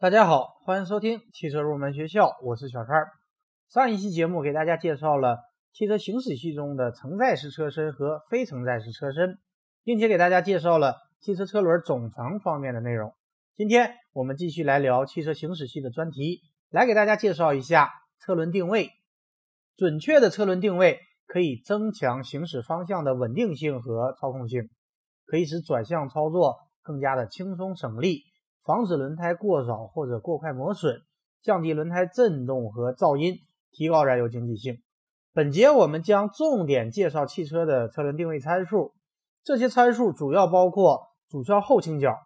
大家好，欢迎收听汽车入门学校，我是小川。上一期节目给大家介绍了汽车行驶系中的承载式车身和非承载式车身，并且给大家介绍了汽车车轮总长方面的内容。今天我们继续来聊汽车行驶系的专题，来给大家介绍一下车轮定位。准确的车轮定位可以增强行驶方向的稳定性和操控性，可以使转向操作更加的轻松省力。防止轮胎过早或者过快磨损，降低轮胎震动和噪音，提高燃油经济性。本节我们将重点介绍汽车的车轮定位参数，这些参数主要包括主销后倾角、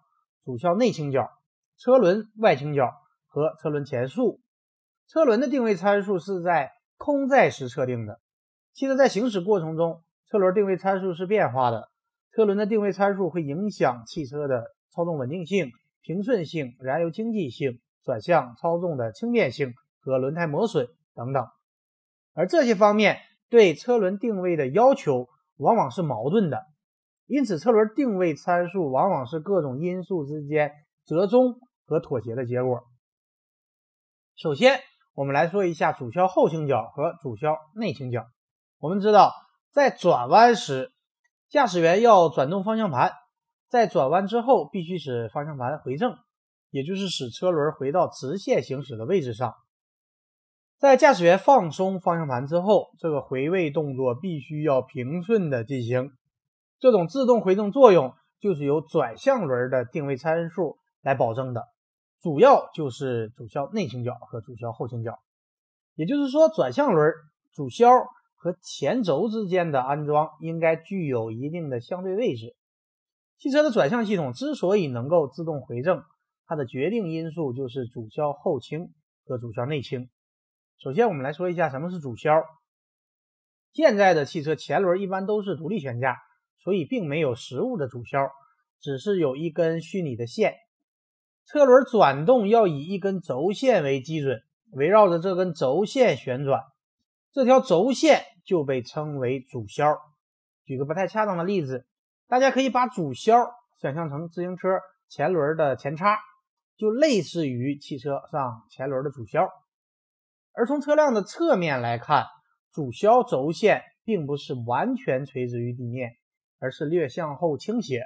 主销内倾角、车轮外倾角和车轮前束。车轮的定位参数是在空载时测定的。汽车在行驶过程中，车轮定位参数是变化的。车轮的定位参数会影响汽车的操纵稳定性。平顺性、燃油经济性、转向操纵的轻便性和轮胎磨损等等，而这些方面对车轮定位的要求往往是矛盾的，因此车轮定位参数往往是各种因素之间折中和妥协的结果。首先，我们来说一下主销后倾角和主销内倾角。我们知道，在转弯时，驾驶员要转动方向盘。在转弯之后，必须使方向盘回正，也就是使车轮回到直线行驶的位置上。在驾驶员放松方向盘之后，这个回位动作必须要平顺的进行。这种自动回正作用就是由转向轮的定位参数来保证的，主要就是主销内倾角和主销后倾角。也就是说，转向轮、主销和前轴之间的安装应该具有一定的相对位置。汽车的转向系统之所以能够自动回正，它的决定因素就是主销后倾和主销内倾。首先，我们来说一下什么是主销。现在的汽车前轮一般都是独立悬架，所以并没有实物的主销，只是有一根虚拟的线。车轮转动要以一根轴线为基准，围绕着这根轴线旋转，这条轴线就被称为主销。举个不太恰当的例子。大家可以把主销想象成自行车前轮的前叉，就类似于汽车上前轮的主销。而从车辆的侧面来看，主销轴线并不是完全垂直于地面，而是略向后倾斜，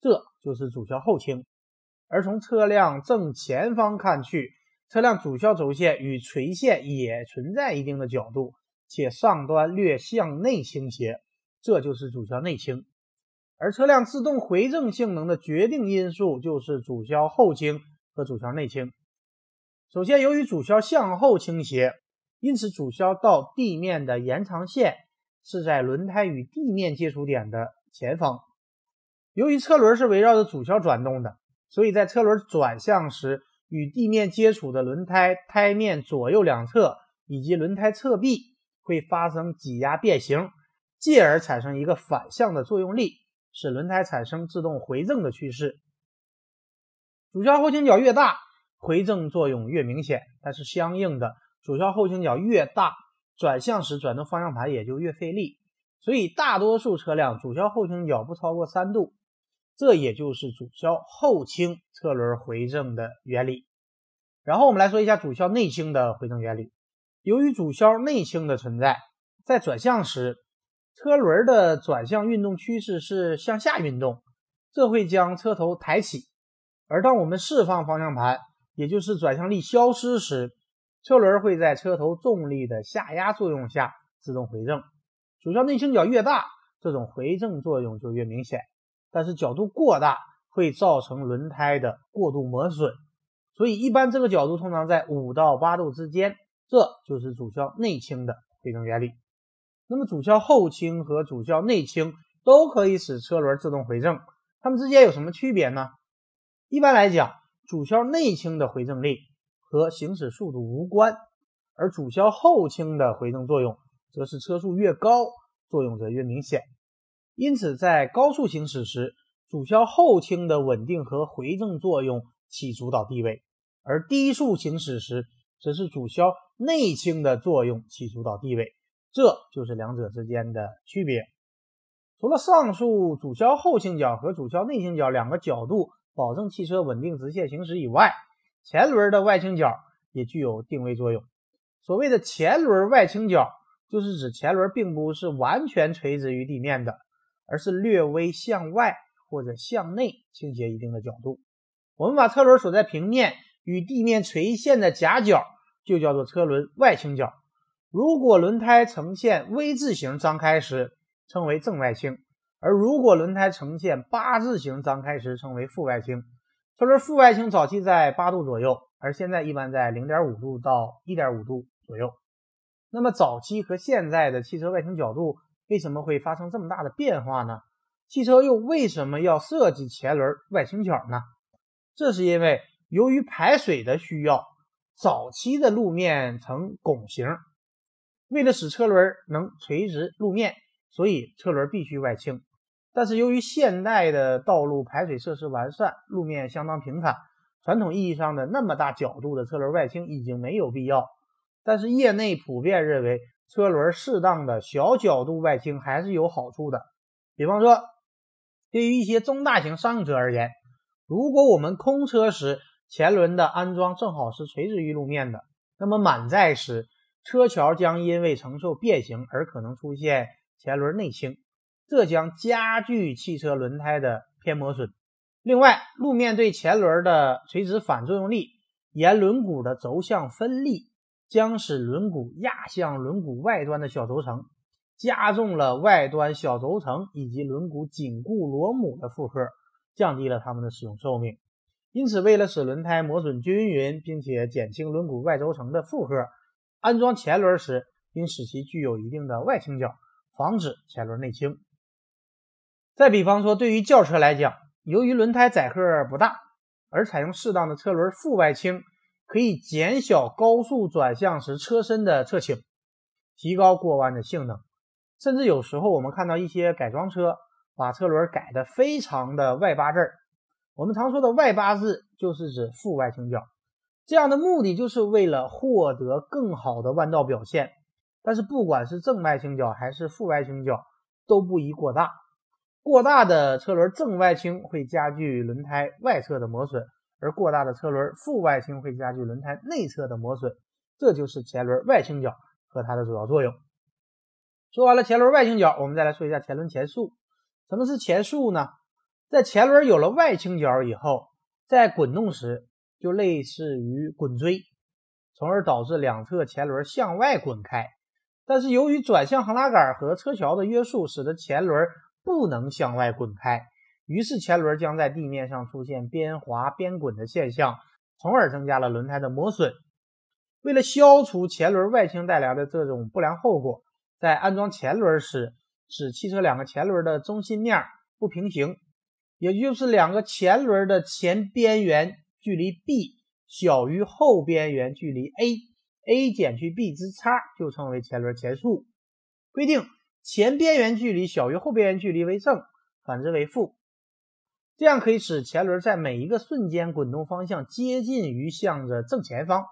这就是主销后倾。而从车辆正前方看去，车辆主销轴线与垂线也存在一定的角度，且上端略向内倾斜，这就是主销内倾。而车辆自动回正性能的决定因素就是主销后倾和主销内倾。首先，由于主销向后倾斜，因此主销到地面的延长线是在轮胎与地面接触点的前方。由于车轮是围绕着主销转动的，所以在车轮转向时，与地面接触的轮胎胎面左右两侧以及轮胎侧壁会发生挤压变形，进而产生一个反向的作用力。使轮胎产生自动回正的趋势，主销后倾角越大，回正作用越明显。但是相应的，主销后倾角越大，转向时转动方向盘也就越费力。所以大多数车辆主销后倾角不超过三度，这也就是主销后倾车轮回正的原理。然后我们来说一下主销内倾的回正原理。由于主销内倾的存在，在转向时。车轮的转向运动趋势是向下运动，这会将车头抬起。而当我们释放方向盘，也就是转向力消失时，车轮会在车头重力的下压作用下自动回正。主销内倾角越大，这种回正作用就越明显。但是角度过大会造成轮胎的过度磨损，所以一般这个角度通常在五到八度之间。这就是主销内倾的回正原理。那么主销后倾和主销内倾都可以使车轮自动回正，它们之间有什么区别呢？一般来讲，主销内倾的回正力和行驶速度无关，而主销后倾的回正作用则是车速越高，作用则越明显。因此，在高速行驶时，主销后倾的稳定和回正作用起主导地位，而低速行驶时，则是主销内倾的作用起主导地位。这就是两者之间的区别。除了上述主销后倾角和主销内倾角两个角度保证汽车稳定直线行驶以外，前轮的外倾角也具有定位作用。所谓的前轮外倾角，就是指前轮并不是完全垂直于地面的，而是略微向外或者向内倾斜一定的角度。我们把车轮所在平面与地面垂线的夹角就叫做车轮外倾角。如果轮胎呈现 V 字形张开时，称为正外倾；而如果轮胎呈现八字形张开时，称为负外倾。车轮负外倾早期在八度左右，而现在一般在零点五度到一点五度左右。那么早期和现在的汽车外倾角度为什么会发生这么大的变化呢？汽车又为什么要设计前轮外倾角呢？这是因为由于排水的需要，早期的路面呈拱形，为了使车轮能垂直路面，所以车轮必须外倾。但是由于现代的道路排水设施完善，路面相当平坦，传统意义上的那么大角度的车轮外倾已经没有必要。但是业内普遍认为，车轮适当的小角度外倾还是有好处的。比方说，对于一些中大型商用车而言，如果我们空车时前轮的安装正好是垂直于路面的，那么满载时车桥将因为承受变形而可能出现前轮内倾，这将加剧汽车轮胎的偏磨损。另外，路面对前轮的垂直反作用力，沿轮毂的轴向分力。将使轮毂压向轮毂外端的小轴承，加重了外端小轴承以及轮毂紧固螺母的负荷，降低了它们的使用寿命。因此，为了使轮胎磨损均匀，并且减轻轮毂外轴承的负荷，安装前轮时应使其具有一定的外倾角，防止前轮内倾。再比方说，对于轿车来讲，由于轮胎载荷不大，而采用适当的车轮负外倾。可以减小高速转向时车身的侧倾，提高过弯的性能。甚至有时候我们看到一些改装车把车轮改的非常的外八字儿。我们常说的外八字就是指负外倾角，这样的目的就是为了获得更好的弯道表现。但是不管是正外倾角还是负外倾角，都不宜过大。过大的车轮正外倾会加剧轮胎外侧的磨损。而过大的车轮负外倾会加剧轮胎内侧的磨损，这就是前轮外倾角和它的主要作用。说完了前轮外倾角，我们再来说一下前轮前束。什么是前束呢？在前轮有了外倾角以后，在滚动时就类似于滚锥，从而导致两侧前轮向外滚开。但是由于转向横拉杆和车桥的约束，使得前轮不能向外滚开。于是前轮将在地面上出现边滑边滚的现象，从而增加了轮胎的磨损。为了消除前轮外倾带来的这种不良后果，在安装前轮时，使汽车两个前轮的中心面不平行，也就是两个前轮的前边缘距离 B 小于后边缘距离 A，A 减去 B 之差就称为前轮前束。规定前边缘距离小于后边缘距离为正，反之为负。这样可以使前轮在每一个瞬间滚动方向接近于向着正前方，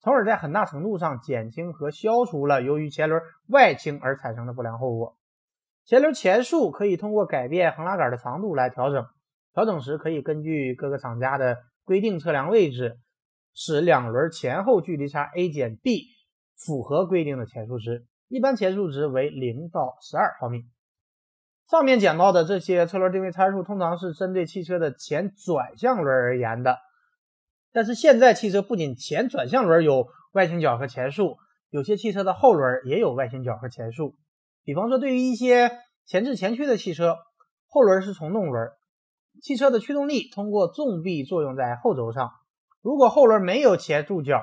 从而在很大程度上减轻和消除了由于前轮外倾而产生的不良后果。前轮前束可以通过改变横拉杆的长度来调整，调整时可以根据各个厂家的规定测量位置，使两轮前后距离差 a 减 b 符合规定的前数值，一般前数值为零到十二毫米。上面讲到的这些车轮定位参数，通常是针对汽车的前转向轮而言的。但是现在汽车不仅前转向轮有外倾角和前束，有些汽车的后轮也有外倾角和前束。比方说，对于一些前置前驱的汽车，后轮是从动轮，汽车的驱动力通过纵臂作用在后轴上。如果后轮没有前束角，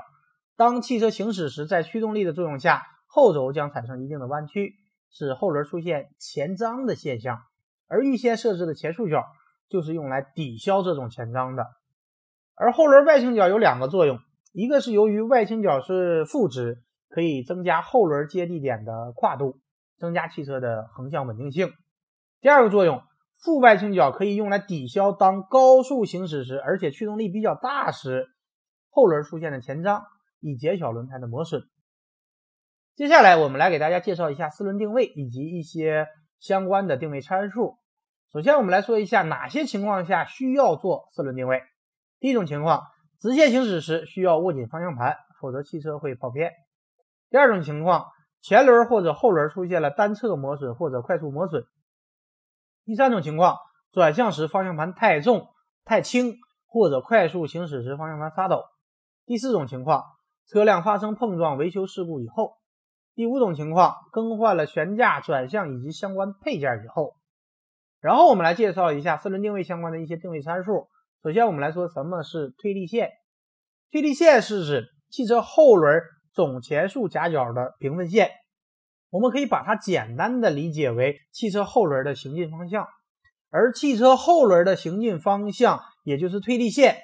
当汽车行驶时，在驱动力的作用下，后轴将产生一定的弯曲。使后轮出现前张的现象，而预先设置的前束角就是用来抵消这种前张的。而后轮外倾角有两个作用，一个是由于外倾角是负值，可以增加后轮接地点的跨度，增加汽车的横向稳定性。第二个作用，负外倾角可以用来抵消当高速行驶时，而且驱动力比较大时，后轮出现的前张，以减小轮胎的磨损。接下来，我们来给大家介绍一下四轮定位以及一些相关的定位参数。首先，我们来说一下哪些情况下需要做四轮定位。第一种情况，直线行驶时需要握紧方向盘，否则汽车会跑偏。第二种情况，前轮或者后轮出现了单侧磨损或者快速磨损。第三种情况，转向时方向盘太重、太轻，或者快速行驶时方向盘发抖。第四种情况，车辆发生碰撞维修事故以后。第五种情况，更换了悬架、转向以及相关配件以后。然后我们来介绍一下四轮定位相关的一些定位参数。首先，我们来说什么是推力线。推力线是指汽车后轮总前束夹角的平分线。我们可以把它简单的理解为汽车后轮的行进方向，而汽车后轮的行进方向，也就是推力线，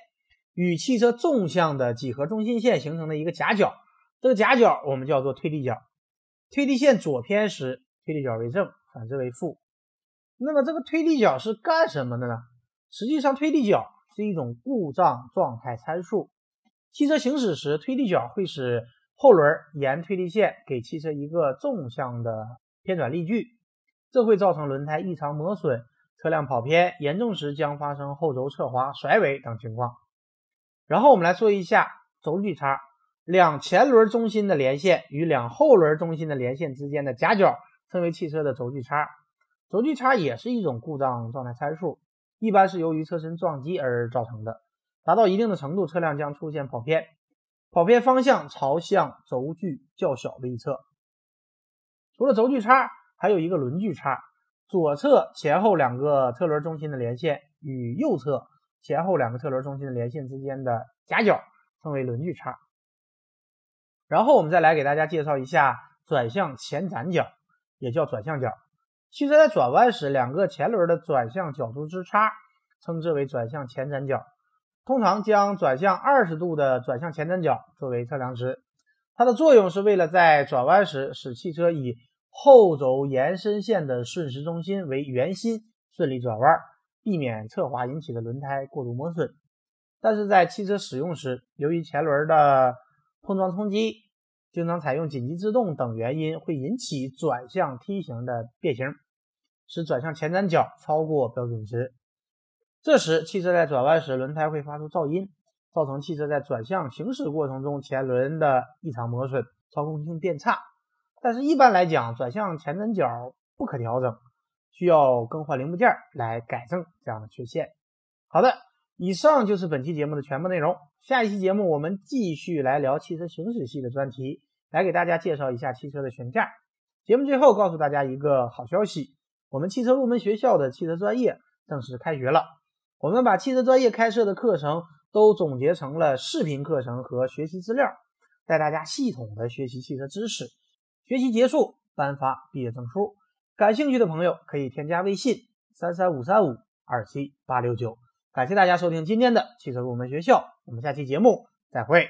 与汽车纵向的几何中心线形成的一个夹角。这个夹角我们叫做推力角。推力线左偏时，推力角为正，反之为负。那么这个推力角是干什么的呢？实际上，推力角是一种故障状态参数。汽车行驶时，推力角会使后轮沿推力线给汽车一个纵向的偏转力矩，这会造成轮胎异常磨损、车辆跑偏，严重时将发生后轴侧滑、甩尾等情况。然后我们来说一下轴距差。两前轮中心的连线与两后轮中心的连线之间的夹角称为汽车的轴距差。轴距差也是一种故障状态参数，一般是由于车身撞击而造成的。达到一定的程度，车辆将出现跑偏，跑偏方向朝向轴距较小的一侧。除了轴距差，还有一个轮距差。左侧前后两个车轮中心的连线与右侧前后两个车轮中心的连线之间的夹角称为轮距差。然后我们再来给大家介绍一下转向前斩角，也叫转向角。汽车在转弯时，两个前轮的转向角度之差，称之为转向前斩角。通常将转向二十度的转向前斩角作为测量值，它的作用是为了在转弯时使汽车以后轴延伸线的顺时中心为圆心顺利转弯，避免侧滑引起的轮胎过度磨损。但是在汽车使用时，由于前轮的碰撞冲击，经常采用紧急制动等原因，会引起转向梯形的变形，使转向前斩角超过标准值。这时，汽车在转弯时，轮胎会发出噪音，造成汽车在转向行驶过程中前轮的异常磨损，操控性变差。但是，一般来讲，转向前轮角不可调整，需要更换零部件来改正这样的缺陷。好的。以上就是本期节目的全部内容。下一期节目我们继续来聊汽车行驶系的专题，来给大家介绍一下汽车的悬架。节目最后告诉大家一个好消息：我们汽车入门学校的汽车专业正式开学了。我们把汽车专业开设的课程都总结成了视频课程和学习资料，带大家系统的学习汽车知识。学习结束颁发毕业证书。感兴趣的朋友可以添加微信三三五三五二七八六九。感谢大家收听今天的汽车入门学校，我们下期节目再会。